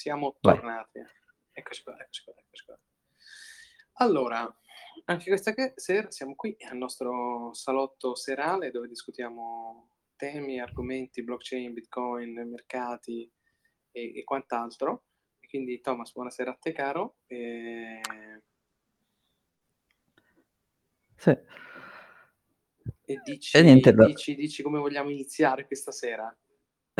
Siamo tornati. Eccoci qua, eccoci qua, eccoci qua. Allora, anche questa sera siamo qui al nostro salotto serale dove discutiamo temi, argomenti, blockchain, bitcoin, mercati e, e quant'altro. E quindi Thomas, buonasera a te caro. E... Sì. E dici, E niente, dici, dici come vogliamo iniziare questa sera?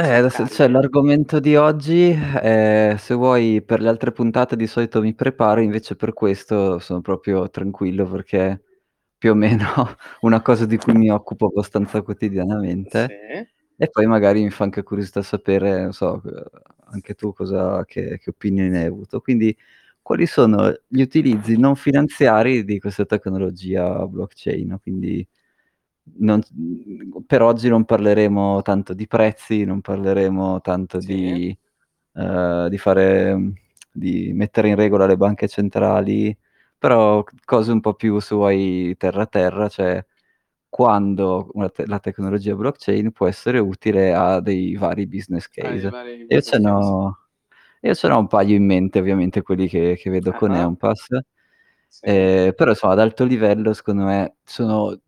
Eh, adesso cioè carichi? l'argomento di oggi, ehm, se vuoi per le altre puntate di solito mi preparo, invece per questo sono proprio tranquillo perché più o meno una cosa di cui mi occupo abbastanza quotidianamente Sì. e poi magari mi fa anche curiosità sapere, non so, uhm, anche tu cosa che che opinioni hai avuto. Quindi quali sono gli utilizzi non finanziari di questa tecnologia blockchain? Quindi non per oggi non parleremo tanto di prezzi, non parleremo tanto Sì. di ehm, di fare di mettere in regola le banche centrali, però cose un po' più, se vuoi, terra terra, cioè quando te la tecnologia blockchain può essere utile a dei vari business case. vari Io ce n'ho io ce n'ho un paio in mente, ovviamente quelli che che vedo con Ah-ah. Enpass, Sì. ehm, però insomma ad alto livello secondo me sono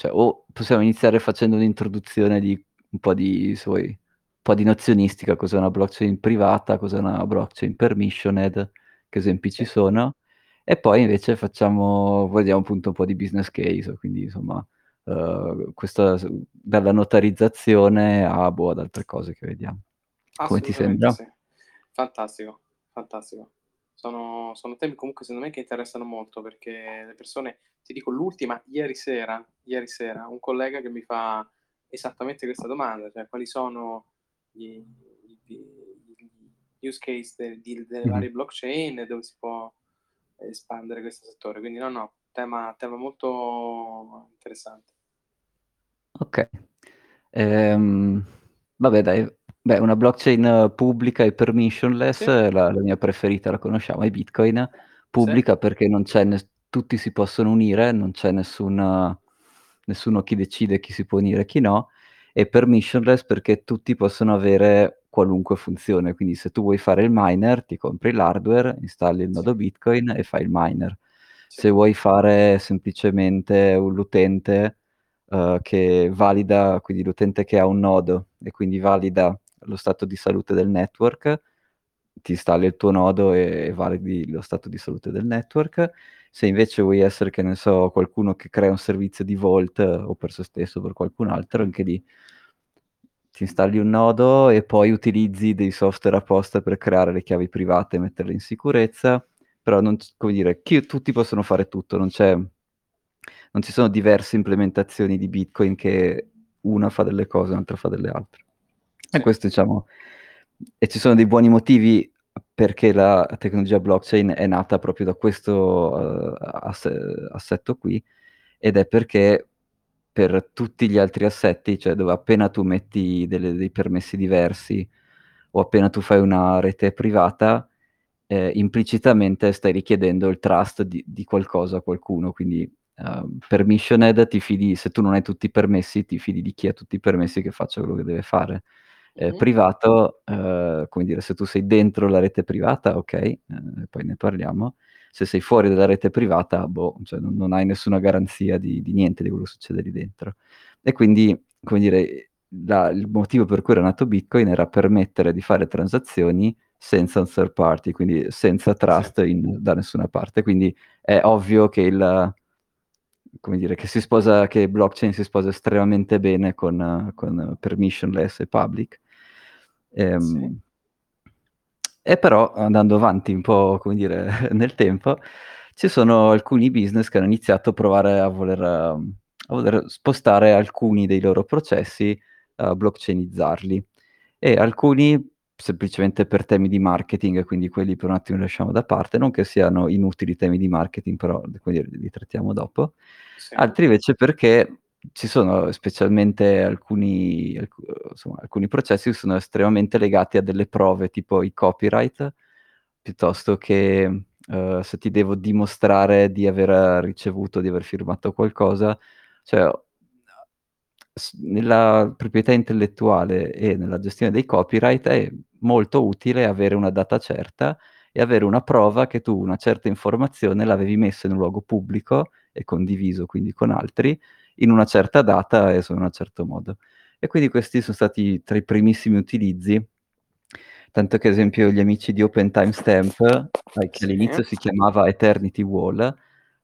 cioè o possiamo iniziare facendo un'introduzione di un po' di se vuoi, un po' di nozionistica, cos'è una blockchain privata, cos'è una blockchain permissioned, che esempi ci sono, e poi invece facciamo vediamo appunto un po' di business case, quindi insomma, uhm, questa dalla notarizzazione a boh, ad altre cose che vediamo. Come ti sembra? sì. Fantastico, fantastico. Sono sono temi comunque secondo me che interessano molto perché le persone ti dico l'ultima, ieri sera ieri sera, un collega che mi fa esattamente questa domanda, cioè quali sono gli gli gli use case de di delle varie blockchain e dove si può espandere questo settore. Quindi no, no, tema tema molto interessante. Okay. Ehm, vabbè dai, beh una blockchain pubblica e permissionless, Sì. la la mia preferita la conosciamo, è Bitcoin. Sì. Pubblica perché non c'è nes tutti si possono unire, non c'è nessun nessuno chi decide chi si può unire e chi no, e permissionless perché tutti possono avere qualunque funzione. Quindi se tu vuoi fare il miner, ti compri l'hardware, installi il Sì. nodo Bitcoin e fai il miner. Sì. Se vuoi fare semplicemente un l'utente, uhm, che valida quindi l'utente che ha un nodo e quindi valida lo stato di salute del network, ti installi il tuo nodo e validi lo stato di salute del network. Se invece vuoi essere, che ne so, qualcuno che crea un servizio di vault o per se stesso o per qualcun altro, anche lì ti installi un nodo e poi utilizzi dei software apposta per creare le chiavi private e metterle in sicurezza, però non come dire, chi tutti possono fare tutto, non non ci sono diverse implementazioni di Bitcoin che una fa delle cose, un'altra fa delle altre. E questo diciamo e ci sono dei buoni motivi perché la tecnologia blockchain è nata proprio da questo, uhm, asse assetto qui, ed è perché per tutti gli altri assetti, cioè dove appena tu metti delle dei permessi diversi o appena tu fai una rete privata, ehm, implicitamente stai richiedendo il trust di di qualcosa a qualcuno. Quindi, uhm, permissioned ti fidi se tu non hai tutti i permessi, ti fidi di chi ha tutti i permessi che faccia quello che deve fare. Mh-mh. privato, uhm, come dire, se tu sei dentro la rete privata, okay, uhm, poi ne parliamo. Se sei fuori dalla rete privata, boh, cioè non non hai nessuna garanzia di di niente di quello che succede lì dentro. E quindi, come dire, la il motivo per cui era nato Bitcoin era permettere di fare transazioni senza un third party, quindi senza trust in da nessuna parte. Quindi è ovvio che il come dire, che si sposa che blockchain si sposa estremamente bene con con permissionless e public. Sì. Ehm, e però andando avanti un po', come dire, nel tempo, ci sono alcuni business che hanno iniziato a provare a voler a voler spostare alcuni dei loro processi, a blockchainizzarli. E alcuni semplicemente per temi di marketing, quindi quelli per un attimo li lasciamo da parte, non che siano inutili temi di marketing, però dire, li trattiamo dopo. Sì. Altri invece perché ci sono specialmente alcuni alcu insomma alcuni processi che sono estremamente legati a delle prove, tipo i copyright, piuttosto che, uhm, se ti devo dimostrare di aver ricevuto, di aver firmato qualcosa, cioè nella proprietà intellettuale e nella gestione dei copyright è molto utile avere una data certa e avere una prova che tu una certa informazione l'avevi messa in un luogo pubblico e condiviso quindi con altri, in una certa data e in un certo modo. E quindi questi son stati tra i primissimi utilizzi, tanto che ad esempio gli amici di Open Timestamp, eh, che all'inizio si chiamava Eternity Wall,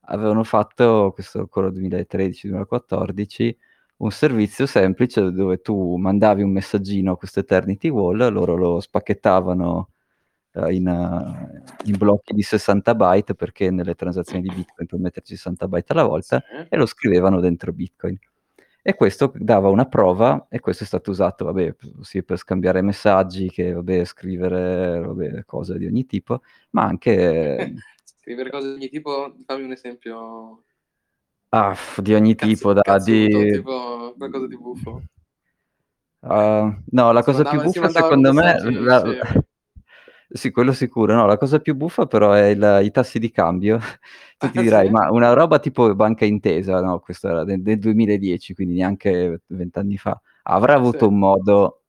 avevano fatto, questo ancora 2013-2014, un servizio semplice dove tu mandavi un messaggino a questo Eternity Wall, loro lo spacchettavano, ehm, in in blocchi di 60 byte, perché nelle transazioni di Bitcoin puoi metterci 60 byte alla volta, Sì. e lo scrivevano dentro Bitcoin. E questo dava una prova e questo è stato usato, vabbè, sia per scambiare messaggi che, vabbè, scrivere, vabbè, cose di ogni tipo, ma anche Scrivere cose di ogni tipo, fammi un esempio Ah, di ogni tipo, da cazzuto, di tipo qualcosa di buffo. Uhm, no, la Si cosa più mandava si buffa secondo me messaggi la sì, quello sicuro. No, la cosa più buffa però è il i tassi di cambio. Tu ti Ah, dirai: sì? "Ma una roba tipo Banca Intesa", no, questo era de del 2010, quindi neanche 20 anni fa, avrà avuto Sì. un modo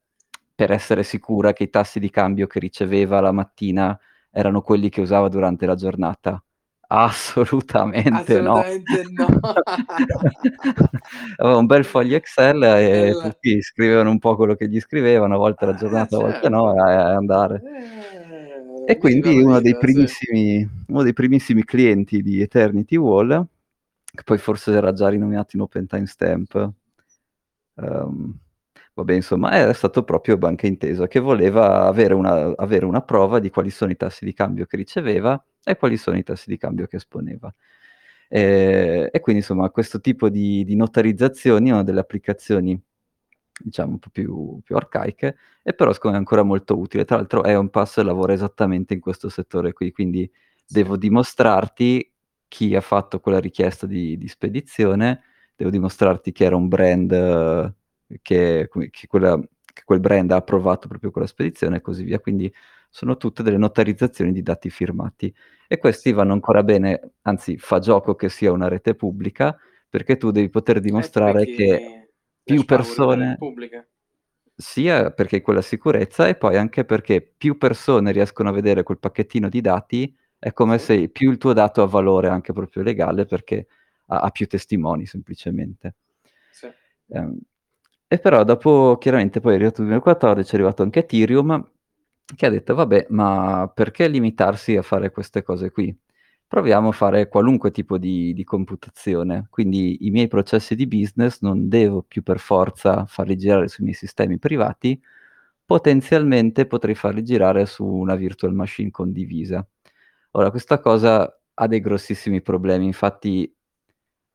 per essere sicura che i tassi di cambio che riceveva la mattina erano quelli che usava durante la giornata? Assolutamente no. Assolutamente no. Aveva un bel foglio Excel e El tutti scrivevano un po' quello che gli scriveva, una volta alla Eh, giornata, una volta no, certo. e e andare. Eh, E quindi la uno dei sì. primissimi uno dei primissimi clienti di Eternity Wall, che poi forse era già rinominato in Open Timestamp, uhm, vabbè insomma, era stato proprio Banca Intesa, che voleva avere una avere una prova di quali sono i tassi di cambio che riceveva e quali sono i tassi di cambio che esponeva. Ehm, e quindi insomma questo tipo di di notarizzazioni erano delle applicazioni, diciamo un po' più più arcaiche, e però secondo me ancora molto utile. Tra l'altro Eonpass lavora esattamente in questo settore qui, quindi Sì. devo dimostrarti chi ha fatto quella richiesta di di spedizione, devo dimostrarti che era un brand che come che quella che quel brand ha approvato proprio quella spedizione e così via. Quindi sono tutte delle notarizzazioni di dati firmati. E questi vanno ancora bene anzi fa gioco che sia una rete pubblica, perché tu devi poter Eh, dimostrare che più persone sia perché quella sicurezza e poi anche perché più persone riescono a vedere quel pacchettino di dati, è come se più il tuo dato ha valore anche proprio legale, perché ha ha più testimoni semplicemente. Sì. Ehm, e però dopo chiaramente poi è arrivato il 2014, è arrivato anche Ethereum, che ha detto: "Vabbè, ma perché limitarsi a fare queste cose qui? Proviamo a fare qualunque tipo di di computazione. Quindi i miei processi di business non devo più per forza farli girare sui miei sistemi privati, potenzialmente potrei farli girare su una virtual machine condivisa." Ora questa cosa ha dei grossissimi problemi, infatti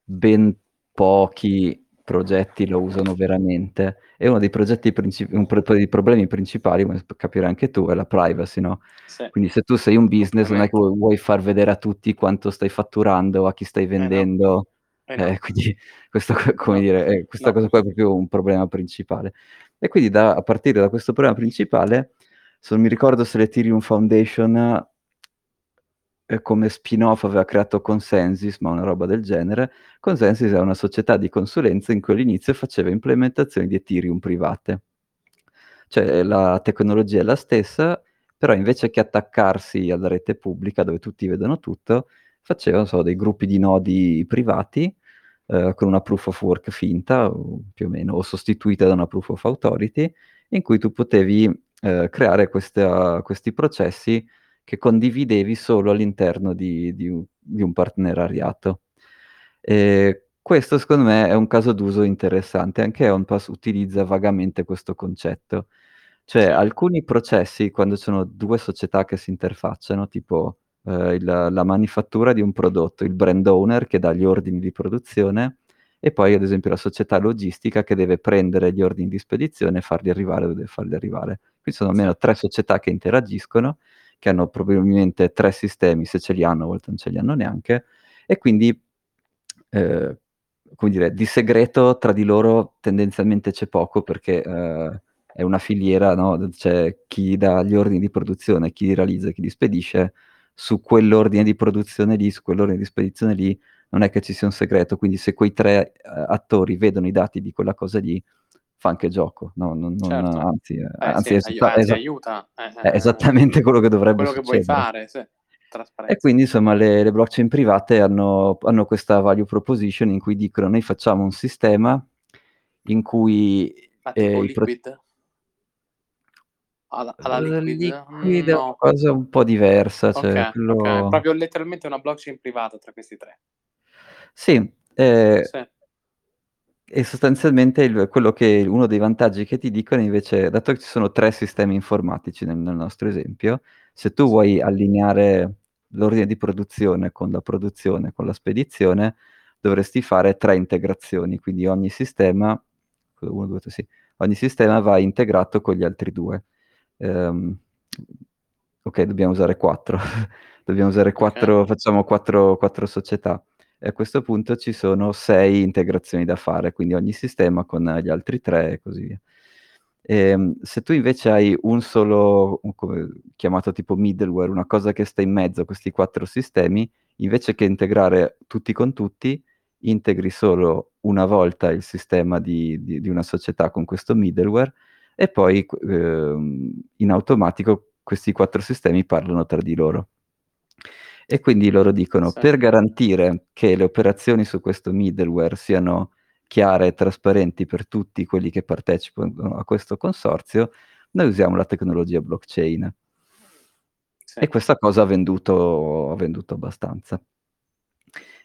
ben pochi progetti lo usano veramente. E uno dei progetti princi un pro dei problemi principali, come s capirai anche tu, è la privacy, no, Sì. quindi se tu sei un business non è che vuoi far vedere a tutti quanto stai fatturando, a chi stai Eh no. vendendo, Eh eh, no. quindi questo co come No, dire, eh, questa no. cosa qua è proprio un problema principale. E quindi da a partire da questo problema principale, adesso non mi ricordo se l'Ethereum Foundation ehm, come spin-off aveva creato Consensys, ma una roba del genere. Consensys è una società di consulenza in cui all'inizio faceva implementazioni di Ethereum private. Cioè la tecnologia è la stessa, però invece che attaccarsi alla rete pubblica dove tutti vedono tutto, faceva, non so, dei gruppi di nodi privati, ehm, con una proof of work finta più o meno, o sostituita da una proof of authority, in cui tu potevi, ehm, creare questa questi processi che condividevi solo all'interno di di u di un partenariato. Ehm, questo secondo me è un caso d'uso interessante. Anche Eonpass utilizza vagamente questo concetto. Cioè alcuni processi quando sono 2 società che si interfacciano, tipo, ehm, il la manifattura di un prodotto, il brand owner che dà gli ordini di produzione e poi ad esempio la società logistica che deve prendere gli ordini di spedizione e farli arrivare dove deve farli arrivare. Qui sono almeno 3 società che interagiscono, che hanno probabilmente 3 sistemi, se ce li hanno, a volte non ce li hanno neanche, e quindi, ehm, come dire, di segreto tra di loro tendenzialmente c'è poco perché, ehm, è una filiera, no, c'è chi dà gli ordini di produzione, chi li realizza chi li spedisce, su quell'ordine di produzione lì, su quell'ordine di spedizione lì, non è che ci sia un segreto, quindi se quei 3, ehm, attori vedono i dati di quella cosa lì, fa anche gioco, no, non non Certo. anzi Eh anzi sì, è anzi aiuta, eh, è eh, esattamente quello che dovrebbe quello che vuoi succedere. fare, sì, E quindi insomma le le blockchain private hanno hanno questa value proposition in cui dicono: "Noi facciamo un sistema in cui, Ma ehm, i pro" Liquid? Alla alla Liquid? Liquid è una No. cosa un po' diversa, cioè Okay, okay, quello proprio letteralmente una blockchain privata tra questi 3. Sì, ehm Sì. E sostanzialmente il quello che uno dei vantaggi che ti dicono invece dato che ci sono 3 sistemi informatici nel nel nostro esempio, se tu Sì. vuoi allineare l'ordine di produzione con la produzione, con la spedizione, dovresti fare 3 integrazioni, quindi ogni sistema 1, 2, 3 sì, ogni sistema va integrato con gli altri 2. Ehm, okay, dobbiamo usare 4. Dobbiamo usare Okay. 4 facciamo 4- 4 società e a questo punto ci sono 6 integrazioni da fare, quindi ogni sistema con gli altri 3 e così via. Ehm, se tu invece hai un solo un come chiamato tipo middleware, una cosa che sta in mezzo a questi 4 sistemi, invece che integrare tutti con tutti, integri solo una volta il sistema di di di una società con questo middleware e poi q ehm, in automatico questi 4 sistemi parlano tra di loro. E quindi loro dicono: Sì. "Per garantire che le operazioni su questo middleware siano chiare e trasparenti per tutti quelli che partecipano a questo consorzio, noi usiamo la tecnologia blockchain." Sì. E questa cosa ha venduto ha venduto abbastanza.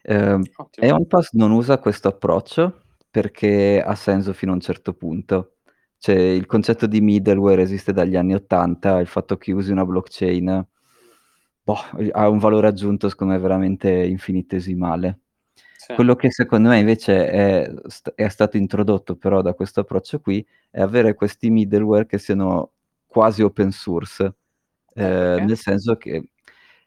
Ehm, Ottimo. EONPAS non usa questo approccio perché ha senso fino a un certo punto. Cioè il concetto di middleware esiste dagli anni '80, il fatto che usi una blockchain, boh, ha un valore aggiunto secondo me veramente infinitesimale. Sì. Quello che secondo me invece è è stato introdotto però da questo approccio qui, è avere questi middleware che siano quasi open source, Eh, perché? nel senso che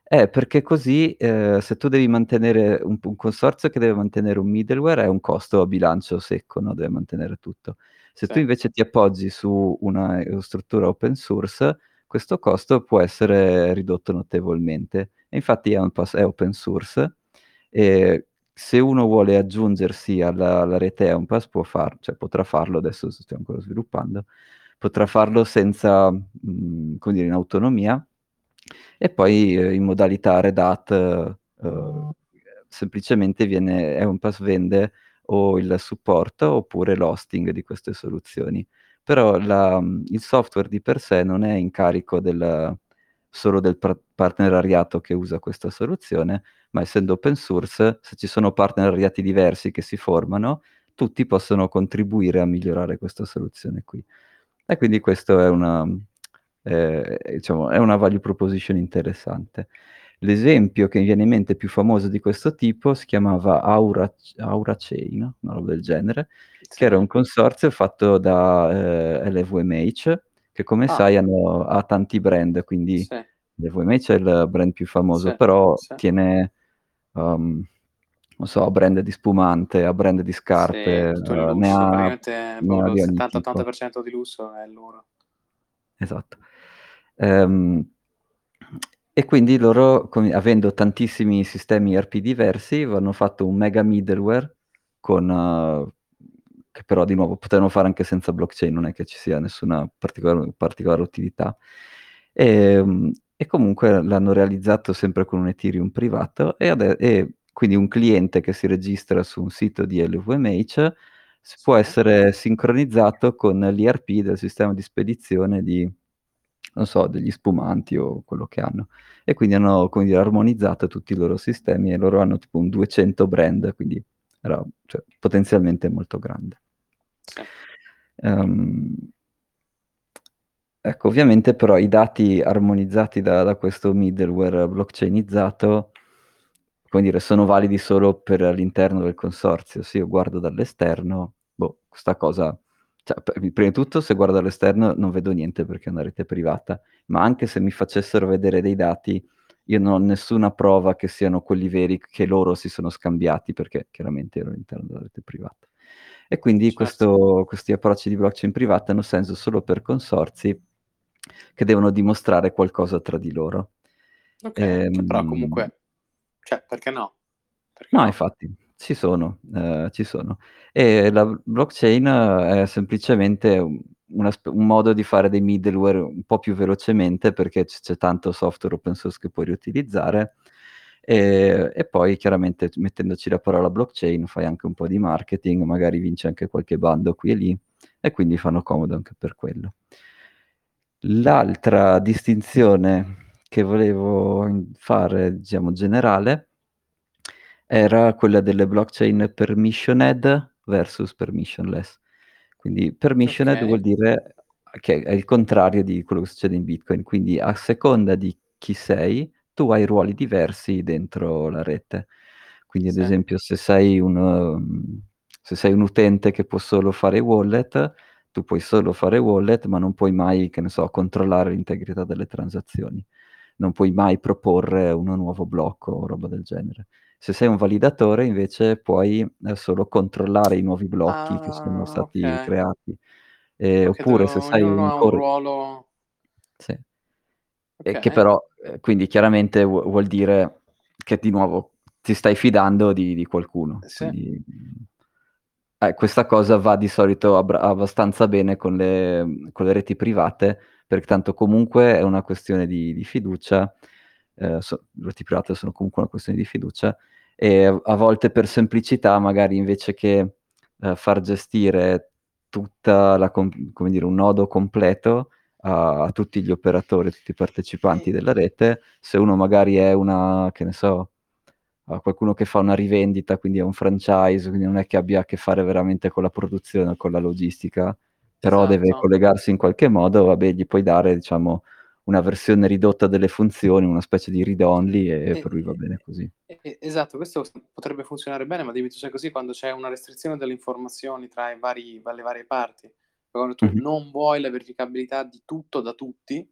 eh, perché così, ehm, se tu devi mantenere un un consorzio che deve mantenere un middleware è un costo a bilancio secco, no, deve mantenere tutto. Se tu Sì. invece ti appoggi su una, ehm, struttura open source, questo costo può essere ridotto notevolmente. E infatti EONPAS è open source e se uno vuole aggiungersi alla alla rete EONPAS può far cioè potrà farlo, adesso stiamo ancora sviluppando, potrà farlo senza mhmm, come dire, in autonomia e poi, ehm, in modalità red hat, uhm, semplicemente viene EONPAS vende o il supporto oppure l'hosting di queste soluzioni. Però la mhmm, il software di per sé non è in carico del solo del par partenariato che usa questa soluzione, ma essendo open source, se ci sono partenariati diversi che si formano, tutti possono contribuire a migliorare questa soluzione qui. E quindi questo è una ehm, diciamo è una value proposition interessante. L'esempio che mi viene in mente più famoso di questo tipo si chiamava Aurac Aurachain, una roba del genere, che era un consorzio fatto da, ehm, LVMH, che come Ah. sai hanno ha tanti brand, quindi Sì. LVMH è il brand più famoso, Sì, però sì. tiene, uhm, non so, brand di spumante, ha brand di Sì, scarpe, tutto il uhm, ne lusso, ha praticamente ne proprio ha il di ogni tipo. 70-80% di lusso è loro. Esatto. Ehm, e quindi loro con avendo tantissimi sistemi ERP diversi, avevano fatto un mega middleware con che però di nuovo potevano fare anche senza blockchain, non è che ci sia nessuna particolar particolare utilità. Ehm, e comunque l'hanno realizzato sempre con un Ethereum privato e ade e quindi un cliente che si registra su un sito di LVMH può essere sincronizzato con l'ERP del sistema di spedizione di non so, degli spumanti o quello che hanno. E quindi hanno, dire, armonizzato tutti i loro sistemi e loro hanno tipo un 200 brand, quindi era cioè potenzialmente molto grande. Ehm ecco, ovviamente però i dati armonizzati da da questo middleware blockchainizzato, come dire, sono validi solo per l'interno del consorzio. Se io guardo dall'esterno, boh, questa cosa cioè prima di tutto se guardo dall'esterno non vedo niente perché è una rete privata, ma anche se mi facessero vedere dei dati, io non ho nessuna prova che siano quelli veri che loro si sono scambiati, perché chiaramente ero all'interno della rete privata. E quindi Certo. questo questi approcci di blockchain privata hanno senso solo per consorzi che devono dimostrare qualcosa tra di loro. Okay, che però Ehm comunque cioè perché no? Perché No, no? infatti. Ci sono, ehm, ci sono. E la blockchain è semplicemente una un modo di fare dei middleware un po' più velocemente, perché c c'è tanto software open source che puoi riutilizzare, ehm, e poi chiaramente mettendoci la parola blockchain fai anche un po' di marketing, magari vinci anche qualche bando qui e lì, e quindi fanno comodo anche per quello. L'altra distinzione che volevo fare, diciamo generale, era quella delle blockchain permissioned versus permissionless. Quindi permissioned vuol Okay. dire che è il contrario di quello che succede in Bitcoin, quindi a seconda di chi sei, tu hai ruoli diversi dentro la rete. Quindi ad Sì. esempio se sei un mhmm, se sei un utente che può solo fare wallet, tu puoi solo fare wallet, ma non puoi mai, che ne so, controllare l'integrità delle transazioni. Non puoi mai proporre uno nuovo blocco o roba del genere. Se sei un validatore invece puoi, ehm, solo controllare i nuovi blocchi che sono Ah, stati okay. creati. Ehm, oppure se sei ognuno un ha un core ruolo Sì. E che Okay. però ehm, quindi chiaramente vu vuol dire che di nuovo ti stai fidando di di qualcuno. Sì. Quindi, mhmm, eh, questa cosa va di solito abbra abbastanza bene con le mhmm, con le reti private, perché tanto comunque è una questione di di fiducia, ehm, so le reti private sono comunque una questione di fiducia, e a volte per semplicità magari invece che, ehm, far gestire tutta la com come dire, un nodo completo a a tutti gli operatori, a tutti i partecipanti della rete, se uno magari è una che ne so, qualcuno che fa una rivendita, quindi è un franchise, quindi non è che abbia a che fare veramente con la produzione o con la logistica, però deve Esatto. collegarsi in qualche modo, vabbè gli puoi dare diciamo una versione ridotta delle funzioni, una specie di read only e E per lui va bene così. esatto, questo potrebbe funzionare bene, ma se è così quando c'è una restrizione delle informazioni tra vari va le varie parti. Quando tu Mh-mh. non vuoi la verificabilità di tutto da tutti,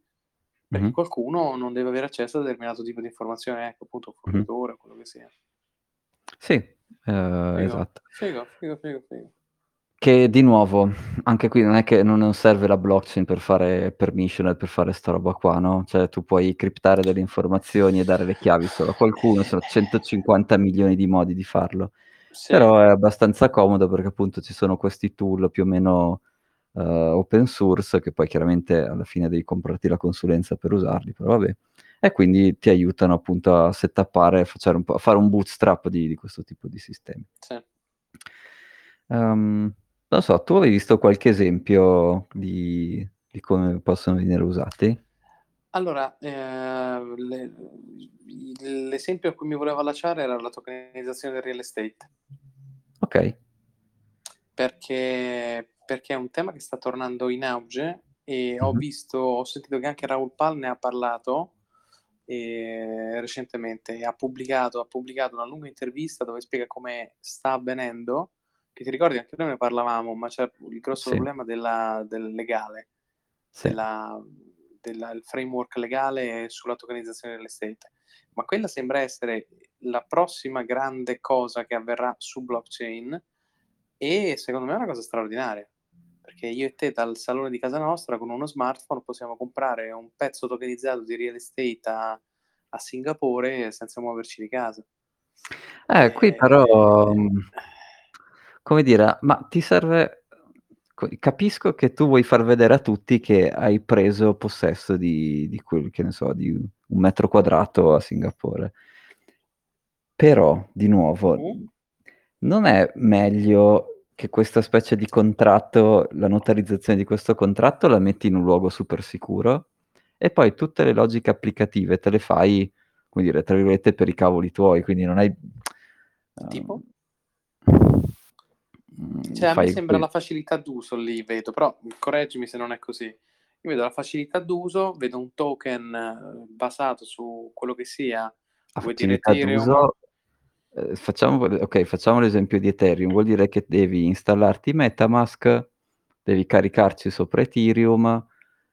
perché Mh-mh. qualcuno non deve avere accesso a determinato tipo di informazione, ecco appunto fornitore o quello che sia. Sì, ehm, Figo, esatto. figo, figo, figo, figo. Che di nuovo, anche qui non è che non non serve la blockchain per fare permissioned, per fare 'sta roba qua, no, cioè tu puoi criptare delle informazioni e dare le chiavi solo a qualcuno, sono 150.000.000 di modi di farlo. Sì. Però è abbastanza comodo perché appunto ci sono questi tool più o meno, uhm, open source, che poi chiaramente alla fine devi comprarti la consulenza per usarli, però vabbè. E quindi ti aiutano appunto a settappare, a fare un bootstrap di di questo tipo di sistemi. Sì. Uhm, non so, tu hai visto qualche esempio di di come possono venire usati? Allora, ehm, le l'esempio a cui mi volevo allacciare era la tokenizzazione del real estate. Okay. Perché perché è un tema che sta tornando in auge e ho Mh-mh. visto ho sentito che anche Raoul Pal ne ha parlato, ehm, recentemente e ha pubblicato ha pubblicato una lunga intervista dove spiega come sta avvenendo, che ti ricordi anche noi ne parlavamo, ma c'è il grosso Sì. problema della del legale, Sì. della della il framework legale sulla tokenizzazione real estate. Ma quella sembra essere la prossima grande cosa che avverrà su blockchain e secondo me è una cosa straordinaria, perché io e te dal salone di casa nostra con uno smartphone possiamo comprare un pezzo tokenizzato di real estate a a Singapore senza muoverci di casa. Eh, qui però, Ehm mhmm, come dire, ma ti serve co capisco che tu vuoi far vedere a tutti che hai preso possesso di di quel che ne so, di 1 metro quadrato a Singapore. Però, di nuovo, non è meglio che questa specie di contratto la notarizzazione di questo contratto la metti in un luogo super sicuro e poi tutte le logiche applicative te le fai, come dire, tra virgolette "per i cavoli tuoi", quindi non hai Tipo? mhmm, Cioè a me sembra quei la facilità d'uso lì vedo, però, correggimi se non è così. Io vedo la facilità d'uso, vedo un token basato su quello che sia, La facilità d'uso uhm, facciamo okay, facciamo l'esempio di Ethereum, vuol dire che devi installarti MetaMask, devi caricarci sopra Ethereum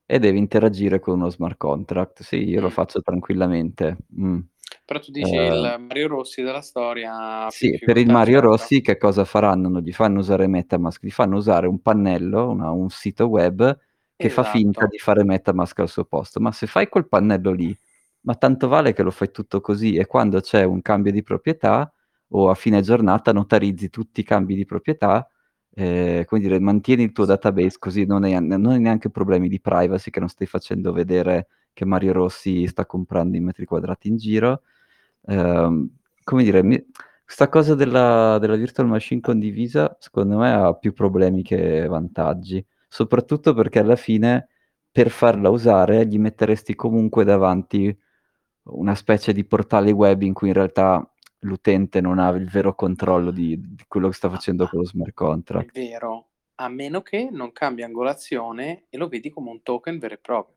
e devi interagire con uno smart contract. Sì, io lo Mh. faccio tranquillamente. Mh. Però tu dici Uhm il Mario Rossi della storia Sì, per il Mario certo. Rossi che cosa faranno? Non gli fanno usare MetaMask, gli fanno usare un pannello, una un sito web che fa finta Esatto. di fare MetaMask al suo posto. Ma se fai quel pannello lì, ma tanto vale che lo fai tutto così e quando c'è un cambio di proprietà, o a fine giornata notarizzi tutti i cambi di proprietà, ehm, come dire, mantieni il tuo database così non hai non hai neanche problemi di privacy, che non stai facendo vedere che Mario Rossi sta comprando i metri quadrati in giro. Ehm, come dire, mi 'sta cosa della della virtual machine condivisa, secondo me ha più problemi che vantaggi, soprattutto perché alla fine per farla usare gli metteresti comunque davanti una specie di portale web in cui in realtà l'utente non ha il vero controllo di di quello che sta facendo con lo smart È contract. vero, a meno che non cambi angolazione e lo vedi come un token vero e proprio.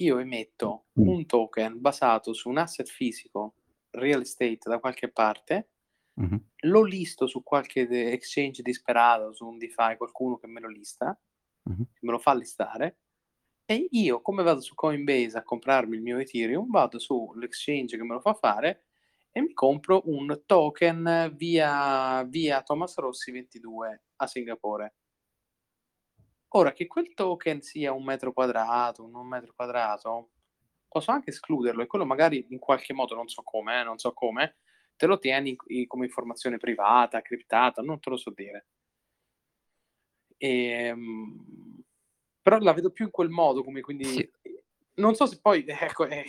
Io emetto Mh. un token basato su un asset fisico, real estate da qualche parte, Mh-mh. lo listo su qualche exchange disperato, su un DeFi, qualcuno che me lo lista, Mh-mh. me lo fa listare, e io come vado su Coinbase a comprarmi il mio Ethereum, vado su l'exchange che me lo fa fare e mi compro un token via via Thomas Rossi 22 a Singapore. Ora che quel token sia 1 metro quadrato, non 1 metro quadrato, posso anche escluderlo e quello magari in qualche modo, non so come eh, non so come, te lo tieni come informazione privata, criptata, non te lo so dire. Ehm, però la vedo più in quel modo, come quindi Sì. non so se poi ecco, eh,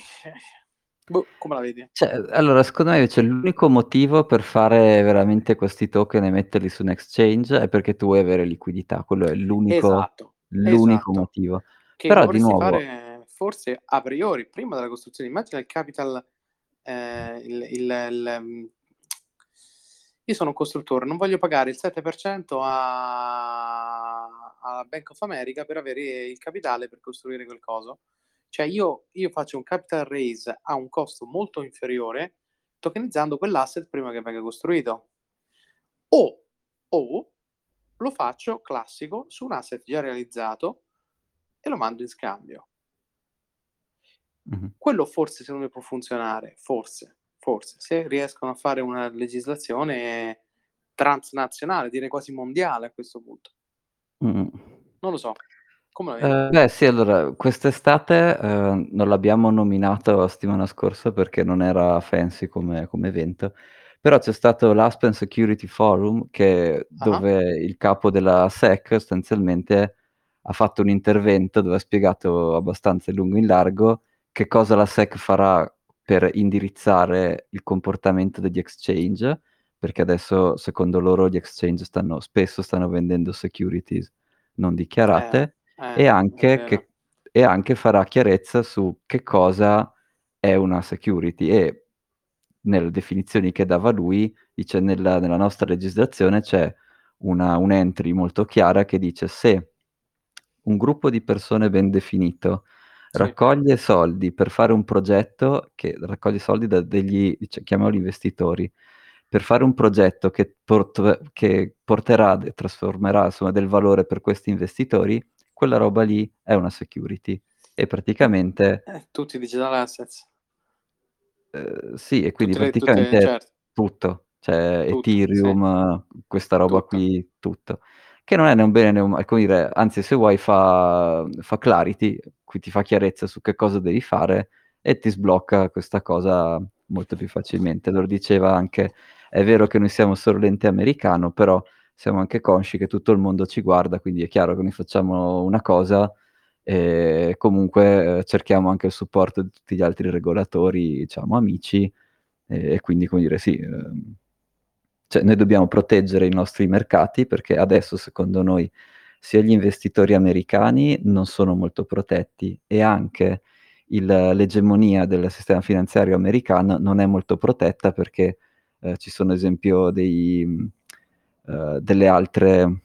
boh, come la vedi? Cioè, allora secondo me invece l'unico motivo per fare veramente questi token e metterli su un exchange è perché tu vuoi avere liquidità, quello è l'unico Esatto, l'unico esatto. motivo. Che Però di vorresti nuovo fare forse a priori, prima della costruzione. Immagina il capital ehm, il il il mhmm, io sono un costruttore, non voglio pagare il 7% a alla Bank of America per avere il capitale per costruire quel coso. Cioè io io faccio un capital raise a un costo molto inferiore, tokenizzando quell'asset prima che venga costruito. O o lo faccio classico su un asset già realizzato e lo mando in scambio. Mh-mh. Quello forse secondo me può funzionare, forse, forse, se riescono a fare una legislazione transnazionale, direi quasi mondiale a questo punto. Mh-mh. Non lo so. Come? Ehm, beh sì, allora quest'estate, ehm, non l'abbiamo nominato la settimana scorsa perché non era fancy come come evento, però c'è stato l'Aspen Security Forum che Ah-ah. dove il capo della SEC sostanzialmente ha fatto un intervento dove ha spiegato abbastanza in lungo e in largo che cosa la SEC farà per indirizzare il comportamento degli exchange, perché adesso secondo loro gli exchange stanno spesso stanno vendendo securities non Eh, dichiarate eh, e anche che e anche farà chiarezza su che cosa è una security e nelle definizioni che dava lui, dice: "Nella nella nostra legislazione c'è una un'entry molto chiara che dice: se un gruppo di persone ben definito Sì. raccoglie soldi per fare un progetto che raccoglie soldi da degli chiamiamoli investitori, per fare un progetto che port che porterà e trasformerà insomma del valore per questi investitori, quella roba lì è una security." E Eh, praticamente eh, tutti i digital assets. Uhm, sì, e quindi Tutte le tutte praticamente certo. tutto, cioè Tutto, sì. Ethereum, questa roba Tutto. qui, tutto. Che non è né un bene né un ma è come dire, anzi se vuoi fa fa clarity, qui ti fa chiarezza su che cosa devi fare e ti sblocca questa cosa molto più facilmente. Lo diceva anche: "È vero che noi siamo solo l'ente americano, però siamo anche consci che tutto il mondo ci guarda, quindi è chiaro che noi facciamo una cosa e comunque, ehm, cerchiamo anche il supporto di tutti gli altri regolatori, diciamo amici, e quindi come dire sì, uhm, cioè noi dobbiamo proteggere i nostri mercati perché adesso secondo noi sia gli investitori americani non sono molto protetti e anche il l'egemonia del sistema finanziario americano non è molto protetta perché, ehm, ci sono esempio dei uhm, delle altre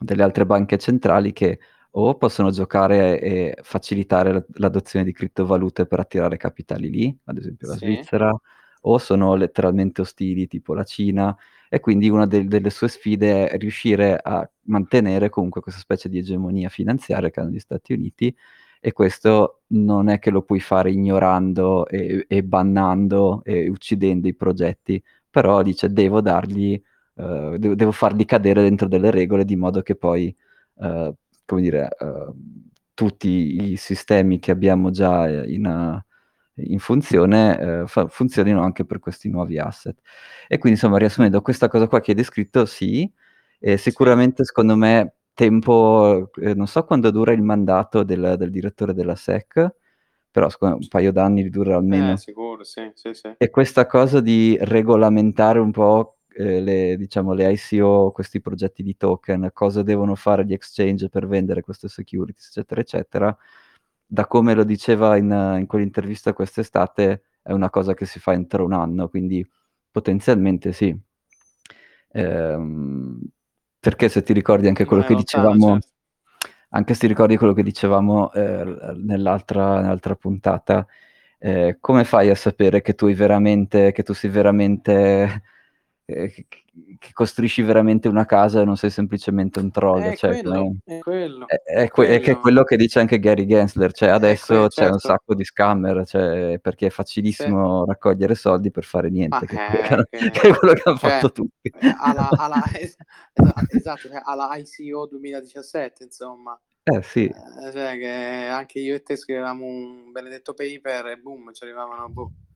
delle altre banche centrali che o possono giocare e facilitare l'ad l'adozione di criptovalute per attirare capitali lì, ad esempio la Sì. Svizzera, o sono letteralmente ostili tipo la Cina e quindi una del delle sue sfide è riuscire a mantenere comunque questa specie di egemonia finanziaria che hanno gli Stati Uniti e questo non è che lo puoi fare ignorando e e bannando e uccidendo i progetti, però dice: "Devo dargli uhm, devo devo farli cadere dentro delle regole di modo che poi, uhm, come dire, uhm, tutti i sistemi che abbiamo già in in funzione, fa funzionino anche per questi nuovi asset. E quindi insomma riassumendo questa cosa qua che hai descritto sì, e sicuramente secondo me tempo ehm, non so quando dura il mandato del del direttore della SEC, però secondo me un paio d'anni dura Eh, almeno. sicuro, sì, sì, sì. E questa cosa di regolamentare un po', ehm, le diciamo le ICO, questi progetti di token, cosa devono fare gli exchange per vendere queste securities, eccetera, eccetera, da come lo diceva in in quell'intervista quest'estate, è una cosa che si fa entro 1 anno, quindi potenzialmente sì. Ehm, perché se ti ricordi anche quello che lontano, dicevamo certo. anche se ti ricordi quello che dicevamo, l nell'altra nell'altra puntata, ehm, come fai a sapere che tu hai veramente che tu sei veramente c che costruisci veramente una casa e non sei semplicemente un troll? È Cioè quello, come è quello, è è que è che è quello. quello che dice anche Gary Gensler, cioè adesso c'è un certo. sacco di scammer, cioè perché è Sì. facilissimo raccogliere soldi per fare niente, che è quello che eh, che che è quello che han cioè, fatto tutti. alla alla es esa esatto, cioè alla ICO 2017 insomma. Eh sì. Ehm, cioè che anche io e te scrivevamo un benedetto paper e boom, ci arrivavano, boh eh,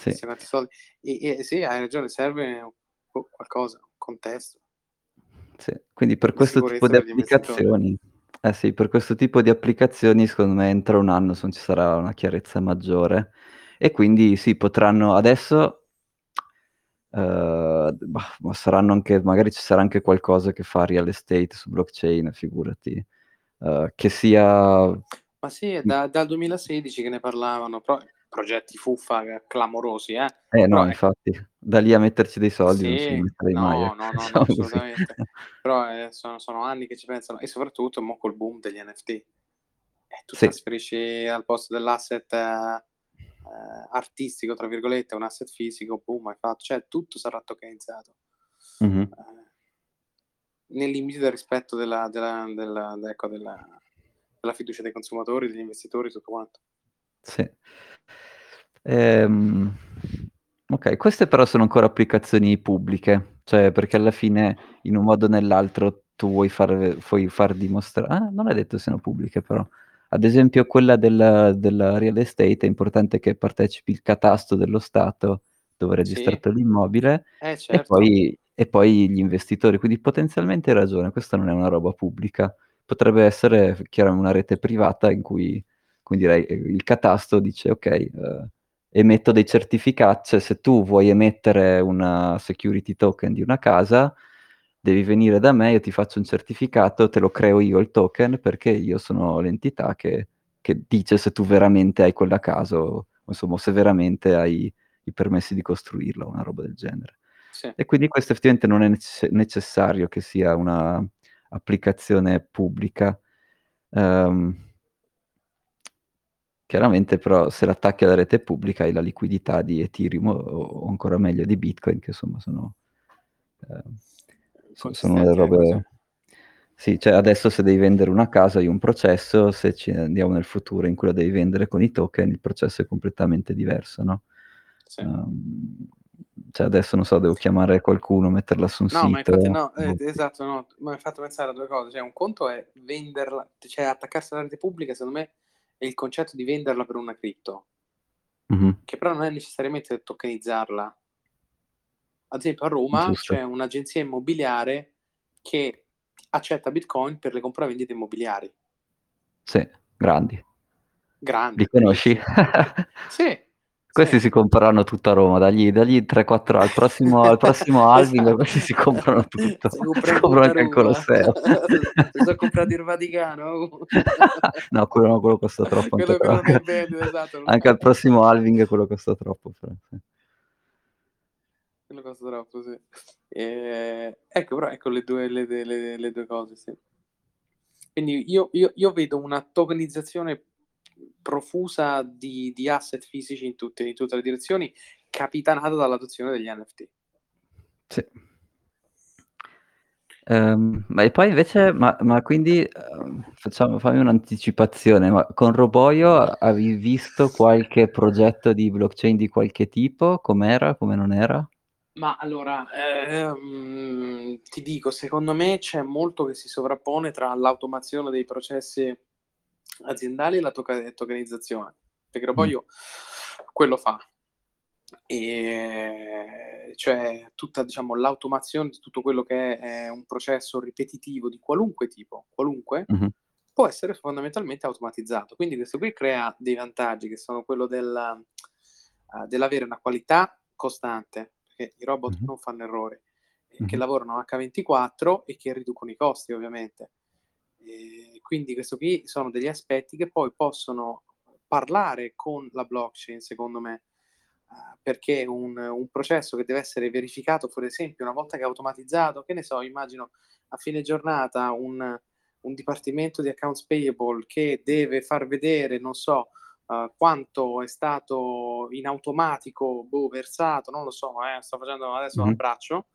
Sì. quanti soldi. E e sì, hai ragione, serve qualcosa, un contesto. Sì, quindi per questo tipo di applicazioni eh sì, per questo tipo di applicazioni secondo me entro 1 anno ci sarà una chiarezza maggiore. E quindi sì, potranno adesso ma saranno anche magari ci sarà anche qualcosa che fa real estate su blockchain, figurati. Uhm, che sia Ma sì, è da dal 2016 che ne parlavano, però progetti fuffa clamorosi, eh. Eh no, Però ecco infatti. Da lì a metterci dei soldi non ci Sì, metterei mai, no, ecco, no, no, no, diciamo assolutamente. Però, ehm, sono sono anni che ci pensano e soprattutto mo' col boom degli NFT. Eh, tu Sì. trasferisci al posto dell'asset, ehm, "artistico" tra virgolette, un asset fisico, boom, hai fatto cioè tutto sarà tokenizzato. Mh-mh. Ehm nei limiti del rispetto della della della ecco, della della fiducia dei consumatori, degli investitori, tutto quanto. Sì. Ehm, okay, queste però sono ancora applicazioni pubbliche, cioè perché alla fine in un modo o nell'altro tu vuoi far vuoi far dimostra ah, non è detto siano pubbliche però. Ad esempio quella del del real estate è importante che partecipi il catasto dello Stato, dove è Sì. registrato l'immobile, Eh, e certo. poi e poi gli investitori. Quindi potenzialmente hai ragione, questa non è una roba pubblica. Potrebbe essere f una rete privata in cui direi, ehm, il catasto dice: "Okay, uhm, emetto dei certifica" cioè se tu vuoi emettere una security token di una casa, devi venire da me, io ti faccio un certificato, te lo creo io il token, perché io sono l'entità che che dice se tu veramente hai quella casa o insomma, se veramente hai i permessi di costruirla, una roba del genere. Sì. E quindi questo effettivamente non è nece necessario che sia una applicazione pubblica. Uhm chiaramente però se l'attacchi alla rete pubblica hai la liquidità di Ethereum o ancora meglio di Bitcoin che insomma sono so sono le Consistenti, sì. robe sì, cioè adesso se devi vendere una casa hai un processo, se ci andiamo nel futuro in cui la devi vendere con i token, il processo è completamente diverso, no. Sì. Uhm, cioè adesso non so, devo chiamare qualcuno, metterla su un No, ma infatti sito no, eh, esatto, no, m'hai fatto pensare a 2 cose, cioè un conto è venderla cioè attaccarsi alla rete pubblica secondo me è il concetto di venderla per una cripto. Mh-mh. Che però non è necessariamente tokenizzarla. Ad esempio a Roma Giusto. c'è un'agenzia immobiliare che accetta Bitcoin per le compravendite immobiliari. Sì, grandi. Li Grandi, conosci? bellissimi. Sì, Questi sì. si compreranno tutta Roma, dagli dagli 3, 4 al prossimo al prossimo Esatto. questi si comprano tutto. Si compra in comprano anche il Ruba, Colosseo. si so' comprati il Vaticano. No, quello no, quello costa troppo anche Quello però. quello vendita, esatto. Anche al prossimo halving quello costa troppo però. Quello costa troppo, sì. Ehm, ecco però ecco le 2 le le le 2 cose, sì. Quindi io io io vedo una tokenizzazione profusa di di asset fisici in tutte in tutte le direzioni, capitanata dall'adozione degli NFT. Sì. Ehm, ma e poi invece ma ma quindi, uhm, facciamo fammi un'anticipazione, ma con Roboio avevi visto qualche progetto di blockchain di qualche tipo? Com'era, come non era? Ma allora, ehm, ti dico, secondo me c'è molto che si sovrappone tra l'automazione dei processi aziendali e la tokenizzazione. perché dopo Mh. io quello fa. Ehm, cioè tutta diciamo l'automazione di tutto quello che è è un processo ripetitivo di qualunque tipo, qualunque, Mh-mh. può essere fondamentalmente automatizzato. Quindi questo qui crea dei vantaggi che sono quello del uhm, dell'avere una qualità costante, perché i robot Mh-mh. non fanno errori, e che Mh-mh. lavorano H24 e che riducono i costi ovviamente. Quindi questo qui sono degli aspetti che poi possono parlare con la blockchain secondo me, uhm, perché un un processo che deve essere verificato, per esempio, una volta che è automatizzato, che ne so, immagino a fine giornata un un dipartimento di accounts payable che deve far vedere, non so, uhm, quanto è stato in automatico, boh, versato, non lo so, eh, sto facendo adesso a Mh-mh. braccio,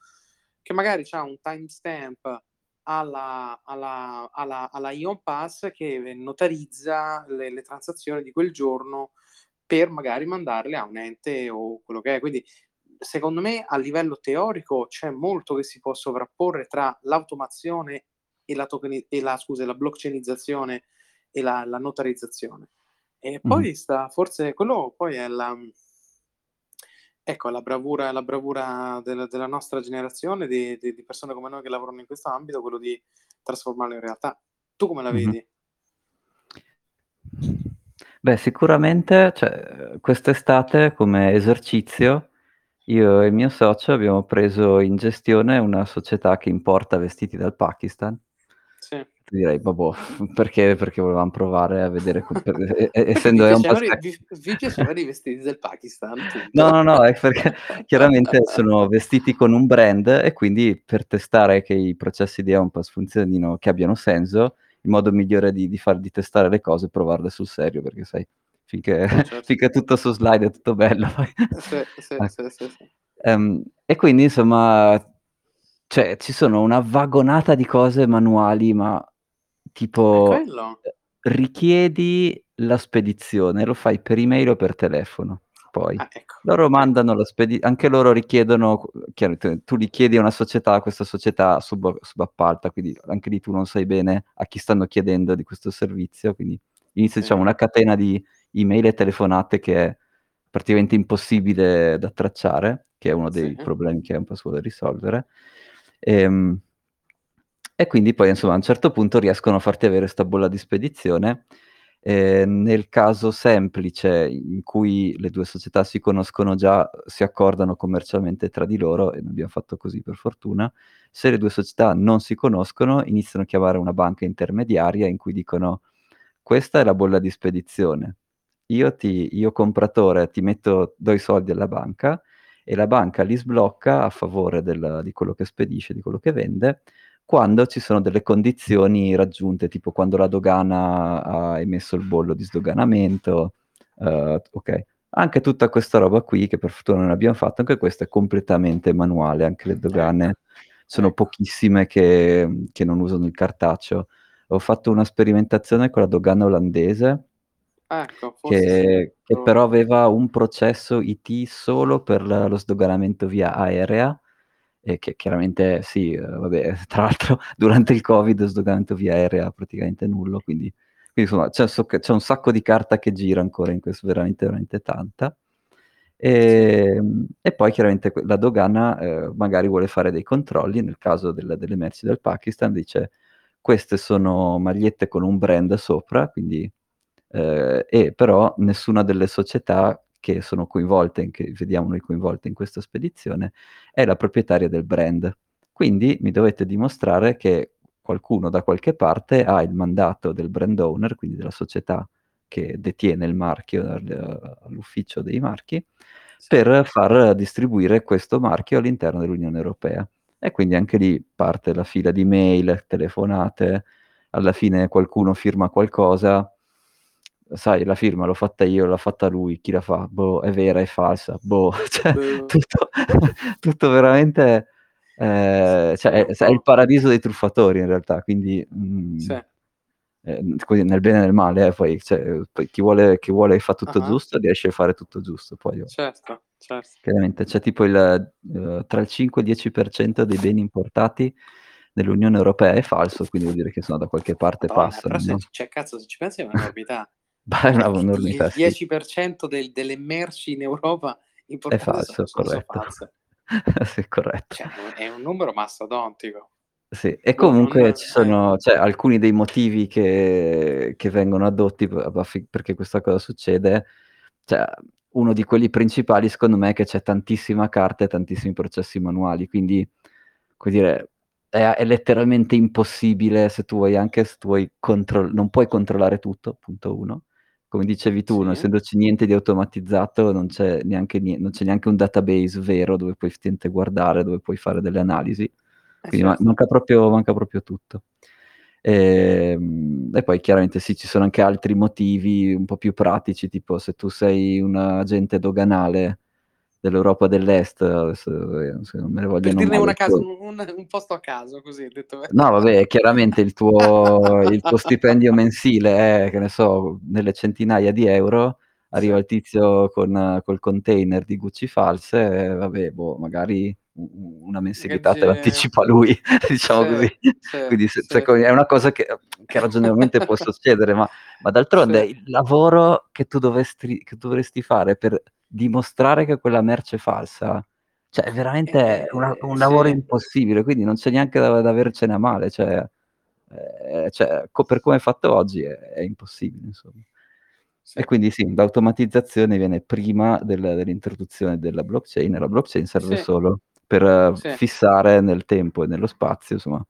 che magari c'ha un timestamp alla alla alla alla Ion Pass che notarizza le le transazioni di quel giorno per magari mandarle a un ente o quello che è. Quindi secondo me a livello teorico c'è molto che si può sovrapporre tra l'automazione e la tokeni e la scusa, la blockchainizzazione e la la notarizzazione. E poi sta forse quello poi è la ecco, la bravura la bravura del della nostra generazione di di di persone come noi che lavorano in questo ambito, quello di trasformarlo in realtà. Tu come la Mh-mh. vedi? Beh, sicuramente, cioè, uhm, quest'estate come esercizio io e il mio socio abbiamo preso in gestione una società che importa vestiti dal Pakistan. Sì. Ti direi: "Vabbò, perché?" Perché volevam provare a vedere co per e e Perché vi essendo piacevano i Tech vi vi piacevano i vestiti del Pakistan, No, punto. no, no, è perché chiaramente sono vestiti con un brand e quindi per testare che i processi di Eon Pass funzionino, che abbiano senso, il modo migliore di di far di testare le cose è provarle sul serio, perché sai finché Eh, certo. finché è tutto su slide è tutto bello sì, sì, Ecco. sì. Ehm, e quindi insomma, cioè ci sono una vagonata di cose manuali, ma È tipo, quello. ehm, richiedi la spedizione, lo fai per email o per telefono. Poi Ah, ecco, loro mandano la spedi anche loro richiedono chiaro t tu li chiedi a una società, questa società sub subappalta, quindi anche lì tu non sai bene a chi stanno chiedendo di questo servizio, quindi inizia diciamo Sì. una catena di email e telefonate che è praticamente impossibile da tracciare, che è uno dei Sì. problemi che Eon Pass vuole risolvere. Ehm, e quindi poi insomma a un certo punto riescono a farti avere 'sta bolla di spedizione. Ehm, nel caso semplice in cui le 2 società si conoscono già, si accordano commercialmente tra di loro, e noi abbiam fatto così per fortuna. Se le 2 società non si conoscono, iniziano a chiamare una banca intermediaria in cui dicono: "Questa è la bolla di spedizione. Io ti io compratore ti metto do i soldi alla banca e la banca li sblocca a favore del di quello che spedisce, di quello che vende, quando ci sono delle condizioni raggiunte, tipo quando la dogana ha emesso il bollo di sdoganamento", uhm, okay. Anche tutta questa roba qui, che per fortuna non abbiam fatto, anche questa è completamente manuale, anche le dogane sono ecco. pochissime che che non usano il cartaceo. Ho fatto una sperimentazione con la dogana olandese Ecco, forse sì, che che però aveva un processo IT solo per lo sdoganamento via aerea, e che chiaramente sì, uhm, vabbè, tra l'altro durante il Covid sdoganamento via aerea praticamente nullo, quindi quindi insomma c'è c'è un sacco di carta che gira ancora in questo, veramente, veramente tanta. Sì. Ehm, e poi chiaramente la dogana, uhm, magari vuole fare dei controlli, nel caso del delle merci del Pakistan dice: "Queste sono magliette con un brand sopra, quindi ehm, e però nessuna delle società che sono coinvolte in che vediamo noi coinvolte in questa spedizione, è la proprietaria del brand. Quindi mi dovete dimostrare che qualcuno da qualche parte ha il mandato del brand owner, quindi della società che detiene il marchio al all'ufficio dei marchi, Sì. per far distribuire questo marchio all'interno dell'Unione Europea". E quindi anche lì parte la fila di mail, telefonate, alla fine qualcuno firma qualcosa. Sai, la firma l'ho fatta io, l'ha fatta lui, chi la fa? Boh, è vera, è falsa? Boh, cioè Boh. tutto tutto veramente sì, cioè è è il paradiso dei truffatori in realtà, quindi, mhmm, Sì. così nel bene e nel male eh, poi cioè, poi chi vuole chi vuole fa tutto Ah-ah. giusto riesce a fare tutto giusto, poi Certo, certo. chiaramente c'è tipo il uhm, tra il 5 e il 10% dei beni importati nell'Unione Europea è falso, quindi vuol dire che insomma da qualche parte Madonna, però passano, se no? c cioè cazzo se ci pensi è un'enormità. Bah, è una Eh, il un'enormità, il sì. 10% del delle merci in Europa È falso, sono so corretto. false. Sì, corretto. Cioè, è un numero mastodontico. Sì, e Boh, non comunque ci sono cioè, alcuni dei motivi che che vengono affi perché questa cosa succede, cioè, uno di quelli principali secondo me è che c'è tantissima carta e tantissimi processi manuali, quindi, come dire, è è letteralmente impossibile se tu vuoi anche se tu vuoi control non puoi controllare tutto, punto 1. Come dicevi tu, non Sì. essendoci niente di automatizzato, non c'è neanche nie non c'è neanche un database vero dove puoi effettivamente guardare, dove puoi fare delle analisi. Eh, Quindi ma certo. manca proprio manca proprio tutto. Ehm, e poi chiaramente sì, ci sono anche altri motivi un po' più pratici, tipo se tu sei un agente doganale dell'Europa dell'Est, adesso se non me ne Per dirne a caso, un un posto a caso così detto No vabbè, chiaramente il tuo il tuo stipendio mensile è, che ne so, nelle centinaia di euro, arriva il tizio con col container di Gucci false e vabbè, boh, magari una mensilità te l'anticipa lui, diciamo sì, così. sì, Quindi se seco è una cosa che che ragionevolmente può succedere, ma ma d'altronde il lavoro che tu dovestri che dovresti fare per dimostrare che quella merce è falsa, cioè è veramente una Eh, un lavoro sì. impossibile, quindi non c'è neanche da da avercene a male, cioè ehm, cioè co per come è fatto oggi è è impossibile, insomma. E Sì. quindi sì, l'automatizzazione viene prima del dell'introduzione della blockchain e la blockchain serve Sì. solo per Sì. fissare nel tempo e nello spazio, insomma,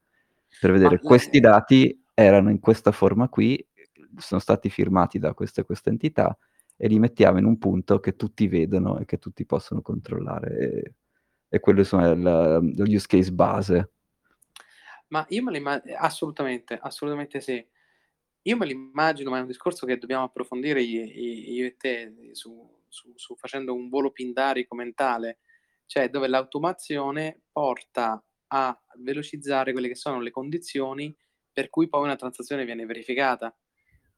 per Ma vedere la questi ehm dati erano in questa forma qui, sono stati firmati da questa e questa entità e li mettiamo in un punto che tutti vedono e che tutti possono controllare e e quello insomma è il lo use case base. Ma io me imma ehm, assolutamente, assolutamente sì. Io me lo immagino, ma è un discorso che dobbiamo approfondire io e te su su su facendo un volo pindarico mentale, cioè dove l'automazione porta a velocizzare quelle che sono le condizioni per cui poi una transazione viene verificata.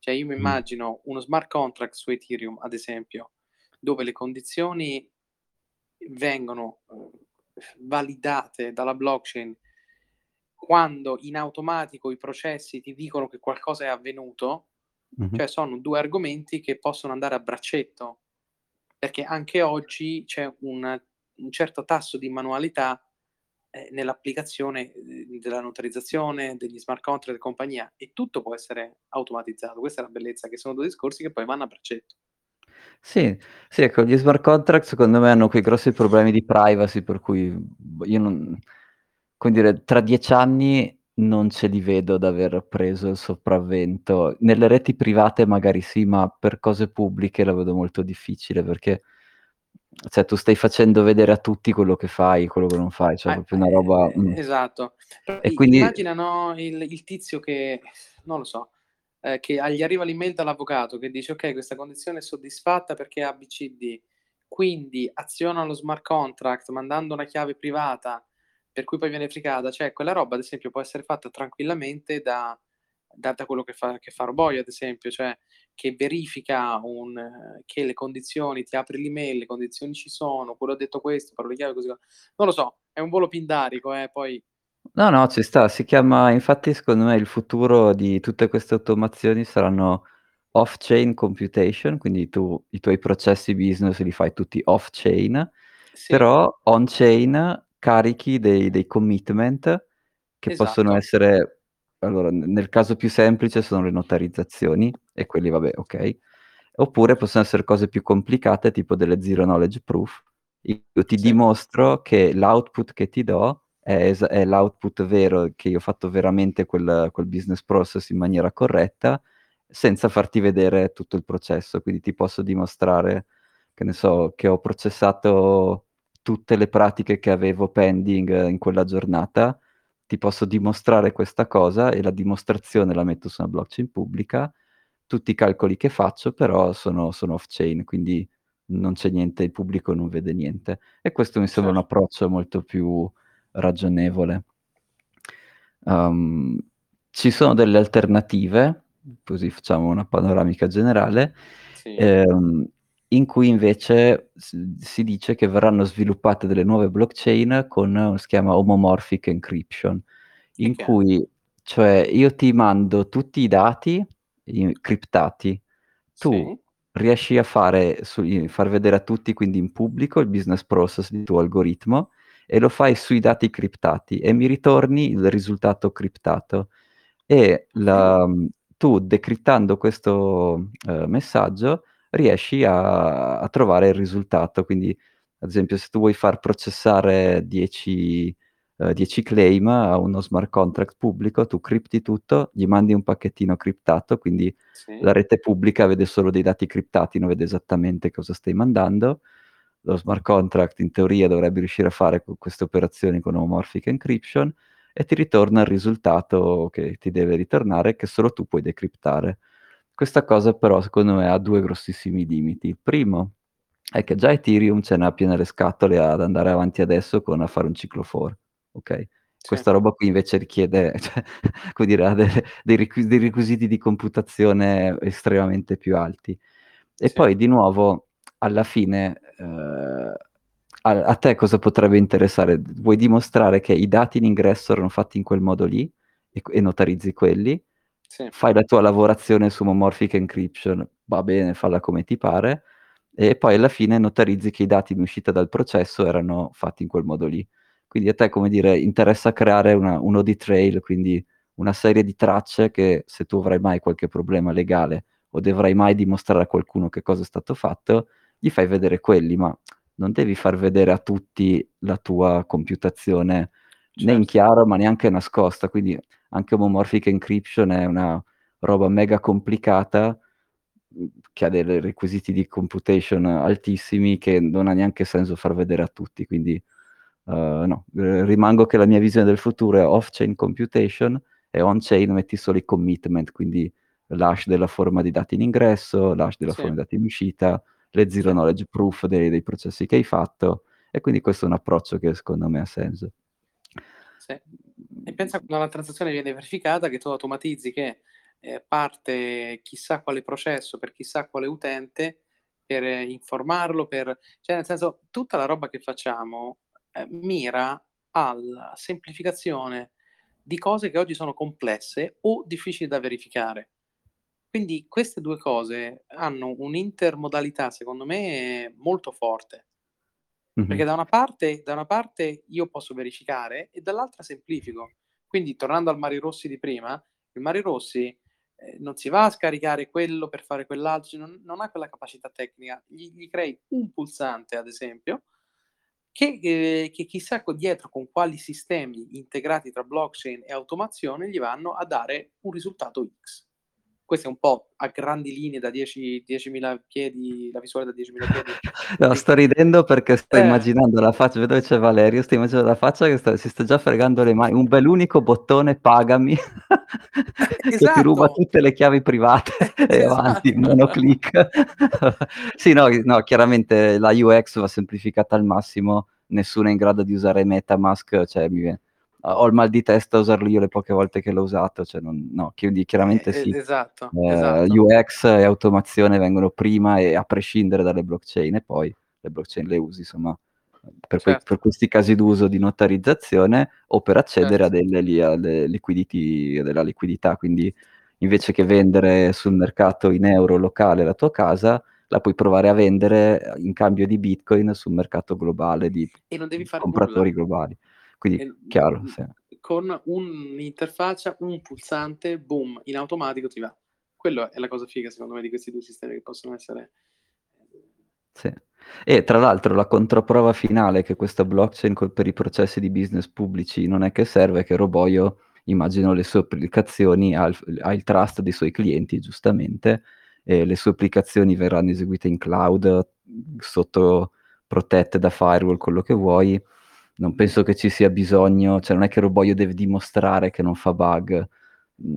Cioè io mi Mh. immagino uno smart contract su Ethereum, ad esempio, dove le condizioni vengono, uhm, validate dalla blockchain quando in automatico i processi ti dicono che qualcosa è avvenuto, Mh-mh. cioè sono 2 argomenti che possono andare a braccetto, perché anche oggi c'è un un certo tasso di manualità, ehm, nell'applicazione, uhm, della notarizzazione, degli smart contract e compagnia, e tutto può essere automatizzato. Questa è la bellezza, che sono 2 discorsi che poi vanno a braccetto. Sì, sì, ecco, gli smart contract secondo me hanno quei grossi problemi di privacy per cui, boh, io non come dire, tra 10 anni non ce li vedo ad aver preso il sopravvento. Nelle reti private magari sì, ma per cose pubbliche la vedo molto difficile perché cioè tu stai facendo vedere a tutti quello che fai, quello che non fai, cioè Eh, proprio una roba ehm, mh. esatto. Però E quindi immagina, no, il il tizio che non lo so, ehm, che gli arriva l'email dall'avvocato che dice: "Okay, questa condizione è soddisfatta perché A, B, C, D". Quindi aziona lo smart contract mandando una chiave privata per cui poi viene verificata, cioè quella roba ad esempio può essere fatta tranquillamente da da da quello che fa che fa Roboio ad esempio, cioè che verifica un che le condizioni ti apre l'email, le condizioni ci sono, quello ha detto questo, però le chiavi così co non lo so, è un volo pindarico eh, poi No, no, ci sta, si chiama infatti secondo me il futuro di tutte queste automazioni saranno off chain computation, quindi tu i tuoi processi business li fai tutti off chain, Sì. però on chain carichi dei dei commitment che possono Esatto. essere allora nel caso più semplice sono le notarizzazioni e quelli vabbè, okay. Oppure possono essere cose più complicate tipo delle zero knowledge proof. Io ti Sì. dimostro che l'output che ti do è esa è l'output vero, che io ho fatto veramente quel quel business process in maniera corretta, senza farti vedere tutto il processo. Quindi ti posso dimostrare, che ne so, che ho processato tutte le pratiche che avevo pending in quella giornata, ti posso dimostrare questa cosa e la dimostrazione la metto su una blockchain pubblica, tutti i calcoli che faccio però sono sono off chain, quindi non c'è niente, il pubblico non vede niente. E questo mi sembra un Cer approccio molto più ragionevole. Uhm, ci sono delle alternative, così facciamo una panoramica generale, Sì. ehm, in cui invece si dice che verranno sviluppate delle nuove blockchain con si chiama homomorphic encryption, in è? cui cioè io ti mando tutti i dati criptati, tu Sì. riesci a fare sui far vedere a tutti, quindi in pubblico, il business process del tuo algoritmo e lo fai sui dati criptati e mi ritorni il risultato criptato. E Okay. la tu decriptando questo, ehm, messaggio riesci a a trovare il risultato. Quindi, ad esempio, se tu vuoi far processare 10 ehm, 10 claim a uno smart contract pubblico, tu cripti tutto, gli mandi un pacchettino criptato, quindi Sì. la rete pubblica vede solo dei dati criptati, non vede esattamente cosa stai mandando. Lo smart contract in teoria dovrebbe riuscire a fare queste operazioni con homomorphic encryption e ti ritorna il risultato che ti deve ritornare, che solo tu puoi decriptare. Questa cosa però secondo me ha 2 grossissimi limiti. Il primo è che già Ethereum ce n'ha piene le scatole ad andare avanti adesso con a fare un ciclo for? Sì. Questa roba qui invece richiede cioè, come dire, delle dei requi dei requisiti di computazione estremamente più alti. E Sì. poi di nuovo alla fine, ehm, a a te cosa potrebbe interessare? Vuoi dimostrare che i dati in ingresso erano fatti in quel modo lì e e notarizzi quelli, Sì. fai la tua lavorazione su homomorphic encryption, va bene, falla come ti pare, e poi alla fine notarizzi che i dati in uscita dal processo erano fatti in quel modo lì. Quindi a te, come dire, interessa creare una un audit trail, quindi una serie di tracce che se tu avrai mai qualche problema legale o dovrai mai dimostrare a qualcuno che cosa è stato fatto, gli fai vedere quelli, ma non devi far vedere a tutti la tua computazione né in Certo. chiaro, ma neanche nascosta. Quindi anche homomorphic encryption è una roba mega complicata, che ha dei requisiti di computation altissimi che non ha neanche senso far vedere a tutti. Quindi, uhm, no, rimango che la mia visione del futuro è off-chain computation e on-chain metti solo i commitment, quindi l'hash della forma di dati in ingresso, l'hash della Sì. forma di dati in uscita, le zero knowledge proof dei dei processi che hai fatto e quindi questo è un approccio che secondo me ha senso. Sì. E pensa quando la transazione viene verificata che tu automatizzi che, ehm, parte chissà quale processo per chissà quale utente per informarlo, per cioè nel senso, tutta la roba che facciamo, ehm, mira alla semplificazione di cose che oggi sono complesse o difficili da verificare. Quindi queste 2 cose hanno un'intermodalità secondo me molto forte. Perché da una parte da una parte io posso verificare e dall'altra semplifico. Quindi tornando al Mari Rossi di prima, il Mari Rossi, ehm, non si va a scaricare quello per fare quell'altro, non non ha quella capacità tecnica. Gli gli crei un pulsante ad esempio, che ehm, che chissà dietro con quali sistemi integrati tra blockchain e automazione gli vanno a dare un risultato X. Questo è un po' a grandi linee da dieci 10.000 piedi la visuale da 10.000 piedi No, sto ridendo perché sto eh. immaginando la faccia vedo che c'è Valerio, sto immaginando la faccia che sta si sta già fregando le mani, un bell'unico bottone pagami Eh, che ti ruba esatto. tutte le chiavi private e avanti, Esatto. monoclick. Sì, no, no, chiaramente la UX va semplificata al massimo, nessuno è in grado di usare MetaMask, cioè mi vie ho il mal di testa a usarlo io le poche volte che l'ho usato, cioè non no, quindi chiaramente e sì. esatto, Ehm, esatto. UX e automazione vengono prima e a prescindere dalle blockchain e poi le blockchain le usi insomma per quei per Certo. questi casi d'uso di notarizzazione o per accedere a Certo. delle li alle liquidity della liquidità. Quindi invece che vendere sul mercato in euro locale la tua casa, la puoi provare a vendere in cambio di Bitcoin sul mercato globale di E non devi fare nulla. compratori globali. Quindi E chiaro, sì. con un'interfaccia, un pulsante, boom, in automatico ti va. Quello è la cosa figa secondo me di questi 2 sistemi che possono essere Sì. E tra l'altro la controprova finale che questa blockchain per i processi di business pubblici non è che serve, è che Roboio immagino le sue applicazioni ha il ha il trust dei suoi clienti giustamente, e le sue applicazioni verranno eseguite in cloud, sotto protette da firewall, quello che vuoi. Non penso che ci sia bisogno cioè non è che Roboio deve dimostrare che non fa bug,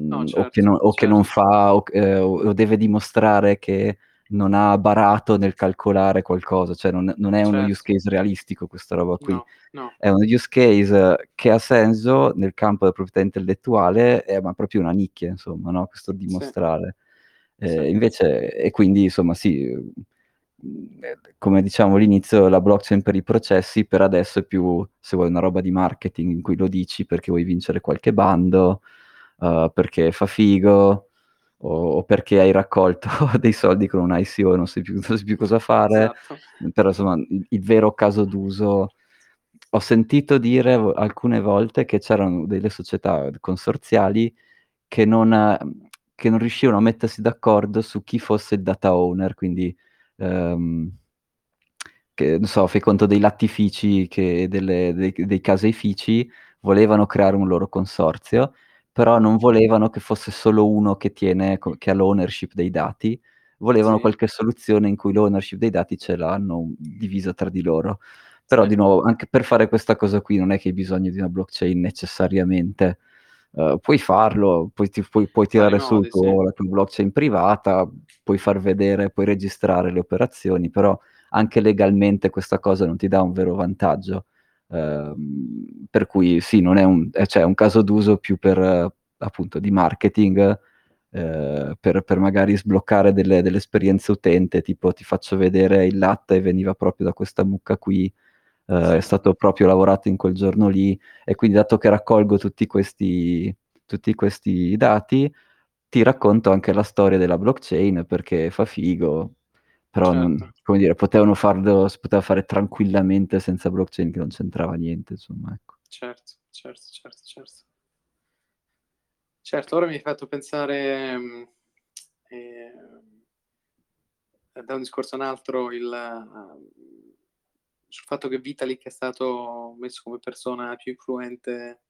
No, mhmm, o che certo, no o che non certo. fa o c ehm, o deve dimostrare che non ha barato nel calcolare qualcosa, cioè non non è uno use Certo. case realistico questa roba qui. No, no. È un use case che ha senso nel campo della proprietà intellettuale, eh, ma proprio una nicchia insomma, no, questo dimostrare. Sì. Ehm, invece e quindi insomma sì, come diciamo all'inizio la blockchain per i processi per adesso è più, se vuoi, una roba di marketing in cui lo dici perché vuoi vincere qualche bando, uhm, perché fa figo, o o perché hai raccolto dei soldi con un ICO e non sai più non sai più cosa fare, Esatto. però insomma il il vero caso d'uso ho sentito dire alcune volte che c'erano delle società consorziali che non che non riuscivano a mettersi d'accordo su chi fosse il data owner, quindi, ehm, che non so, fai conto dei lattifici che delle dei dei caseifici volevano creare un loro consorzio, però non volevano che fosse solo uno che tiene che ha l'ownership dei dati, volevano Sì. qualche soluzione in cui l'ownership dei dati ce l'hanno divisa tra di loro. Però Sì. di nuovo, anche per fare questa cosa qui non è che hai bisogno di una blockchain necessariamente. Uhm, puoi farlo, puoi ti puoi puoi tirare su il sì. la tua blockchain privata, puoi far vedere puoi registrare le operazioni, però anche legalmente questa cosa non ti dà un vero vantaggio. Uhm, per cui sì, non è un ehm, cioè è un caso d'uso più per appunto di marketing, ehm, per per magari sbloccare delle delle esperienze utente, tipo: "Ti faccio vedere il latte, veniva proprio da questa mucca qui, uhm, è stato proprio lavorato in quel giorno lì, e quindi dato che raccolgo tutti questi tutti questi dati, ti racconto anche la storia della blockchain perché fa figo." Però Certo. non come dire, potevano farlo si poteva fare tranquillamente senza blockchain che non c'entrava niente, insomma, ecco. Certo, certo, certo, certo. Certo, ora mi hai fatto pensare, ehm da un discorso a un altro il sul fatto che Vitalik è stato messo come persona più influente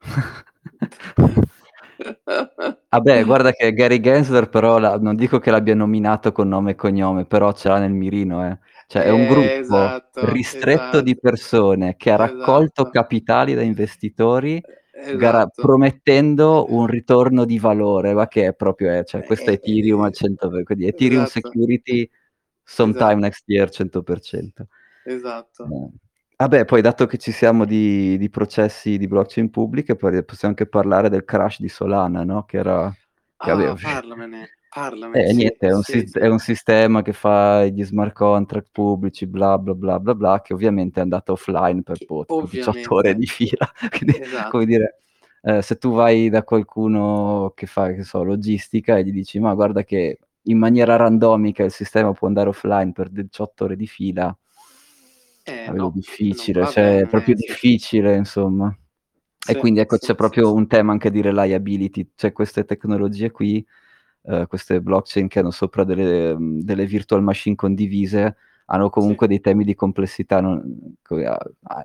beh, guarda che Gary Gensler però l'ha non dico che l'abbia nominato con nome e cognome, però ce l'ha nel mirino, eh. Cioè è un Eh, gruppo esatto, ristretto di esatto, persone che ha raccolto esatto. capitali da investitori, E gara esatto. promettendo un ritorno di valore, ma che è proprio è cioè questo è Ethereum al e 100 per quindi Ethereum esatto. security sometime Esatto. next year 100%. Esatto. Eh. Ah beh, poi dato che ci siamo di di processi di blockchain pubbliche, possiamo anche parlare del crash di Solana, no, che era che aveva Ah, parlamene, parlamene, Eh sì, niente, è un sì, sis è un sistema che fa gli smart contract pubblici, bla, bla, bla, bla, bla, che ovviamente è andato offline per tipo 18 ore di fila. Quindi, come esatto. dire, ehm, se tu vai da qualcuno che fa, che so, logistica e gli dici: "Ma guarda che in maniera randomica il sistema può andare offline per 18 ore di fila" Eh no, difficile, cioè è proprio sì. difficile insomma. E Sì, quindi ecco, sì, c'è sì, proprio un tema anche di reliability, cioè queste tecnologie qui, uhm, queste blockchain che hanno sopra delle delle virtual machine condivise, hanno comunque dei temi di complessità non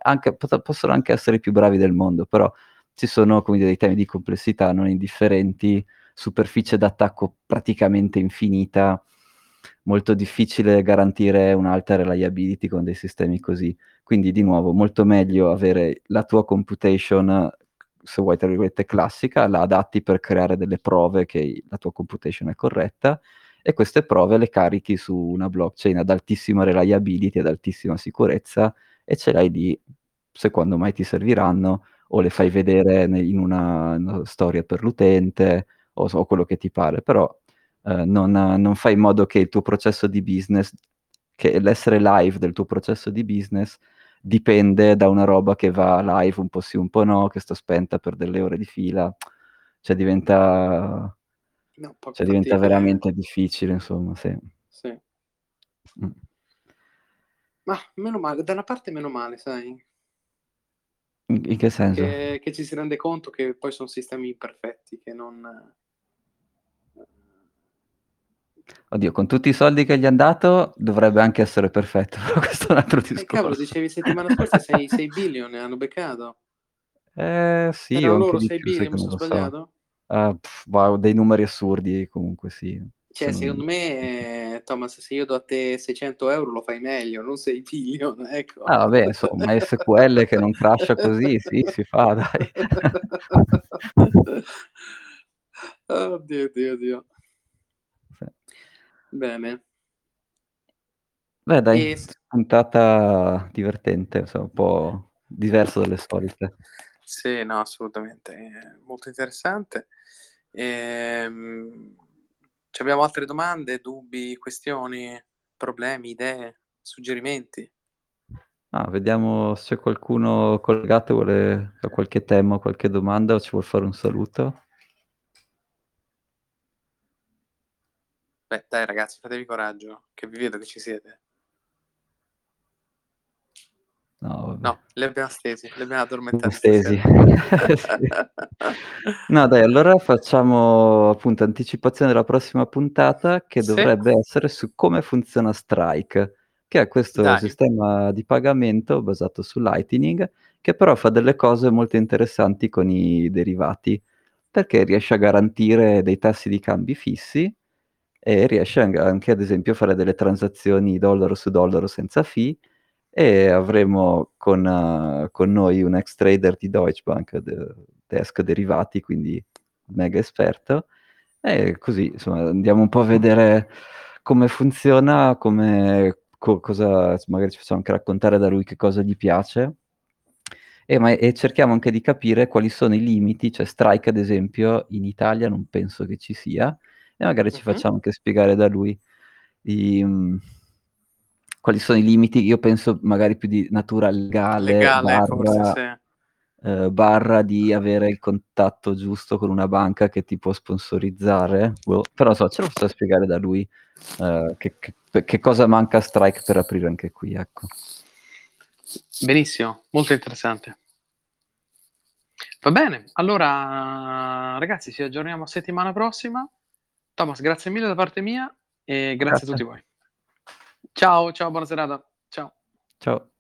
anche possono anche essere i più bravi del mondo, però ci sono, dire, dei temi di complessità non indifferenti, superficie d'attacco praticamente infinita, molto difficile garantire un'alta reliability con dei sistemi così. Quindi di nuovo, molto meglio avere la tua computation, se vuoi tra virgolette "classica", la adatti per creare delle prove che la tua computation è corretta, e queste prove le carichi su una blockchain ad altissima reliability, ad altissima sicurezza, e ce l'hai lì se quando mai ti serviranno, o le fai vedere in una n storia per l'utente, o o quello che ti pare. Però, ehm, non non fai in modo che il tuo processo di business che l'essere live del tuo processo di business dipende da una roba che va live un po' sì, un po' no, che sta spenta per delle ore di fila. Cioè diventa No, cioè diventa fattibile. veramente difficile insomma, sì. Sì. Mh. Mah, meno male, da una parte meno male, sai? In che senso? Che che ci si rende conto che poi son sistemi imperfetti, che non Oddio, con tutti i soldi che gli han dato dovrebbe anche essere perfetto, però questo è un altro Eh cavolo, discorso. dicevi settimana scorsa sei sei billion hanno beccato. Ehm, sì, Erano loro di sei più, sai billion, mi non son lo so. sbagliato? Ah, bah, dei numeri assurdi comunque sì, Cioè, se non secondo me, Thomas, se io do a te 600 € lo fai meglio, non sei billion, ecco. Ah vabbè, insomma, MySQL che non crasha così, sì, si fa dai. Oddio, Dio, Dio. Bene. Beh dai, E puntata divertente, insomma un po' diversa dalle solite. Sì, no, assolutamente, è molto interessante. Ehm, c'abbiamo altre domande, dubbi, questioni, problemi, idee, suggerimenti? Ah, vediamo se c'è qualcuno collegato vuole ha qualche tema qualche domanda o ci vuol fare un saluto. Beh, dai ragazzi, fatevi coraggio, che vi vedo che ci siete. No, vabbè. No, li abbiamo stesi, li abbiamo addormentati Stesi. Sì. No dai, allora facciamo appunto anticipazione della prossima puntata che Sì. dovrebbe essere su come funziona Strike, che è questo Dai. sistema di pagamento basato su Lightning, che però fa delle cose molto interessanti con i derivati, perché riesce a garantire dei tassi di cambi fissi e riesce anche ad esempio a fare delle transazioni dollaro su dollaro senza fee e avremo con con noi un ex trader di Deutsche Bank, de desk derivati, quindi mega esperto, e così insomma andiamo un po' a vedere come funziona, come co cosa magari ci facciamo anche raccontare da lui che cosa gli piace. E ma e cerchiamo anche di capire quali sono i limiti, cioè Strike ad esempio in Italia non penso che ci sia, e magari ci Mh-mh. facciamo anche spiegare da lui i mhmm, quali sono i limiti, io penso magari più di natura legale Legale forse, barra sì. ehm, barra di avere il contatto giusto con una banca che ti può sponsorizzare, boh, però so, ce lo facciamo spiegare da lui, ehm, che che che cosa manca a Strike per aprire anche qui, ecco. Benissimo, molto interessante. Va bene, allora ragazzi ci aggiorniamo settimana prossima. Thomas, grazie mille da parte mia e grazie a Grazie. tutti voi. Ciao, ciao, buona serata. Ciao. Ciao.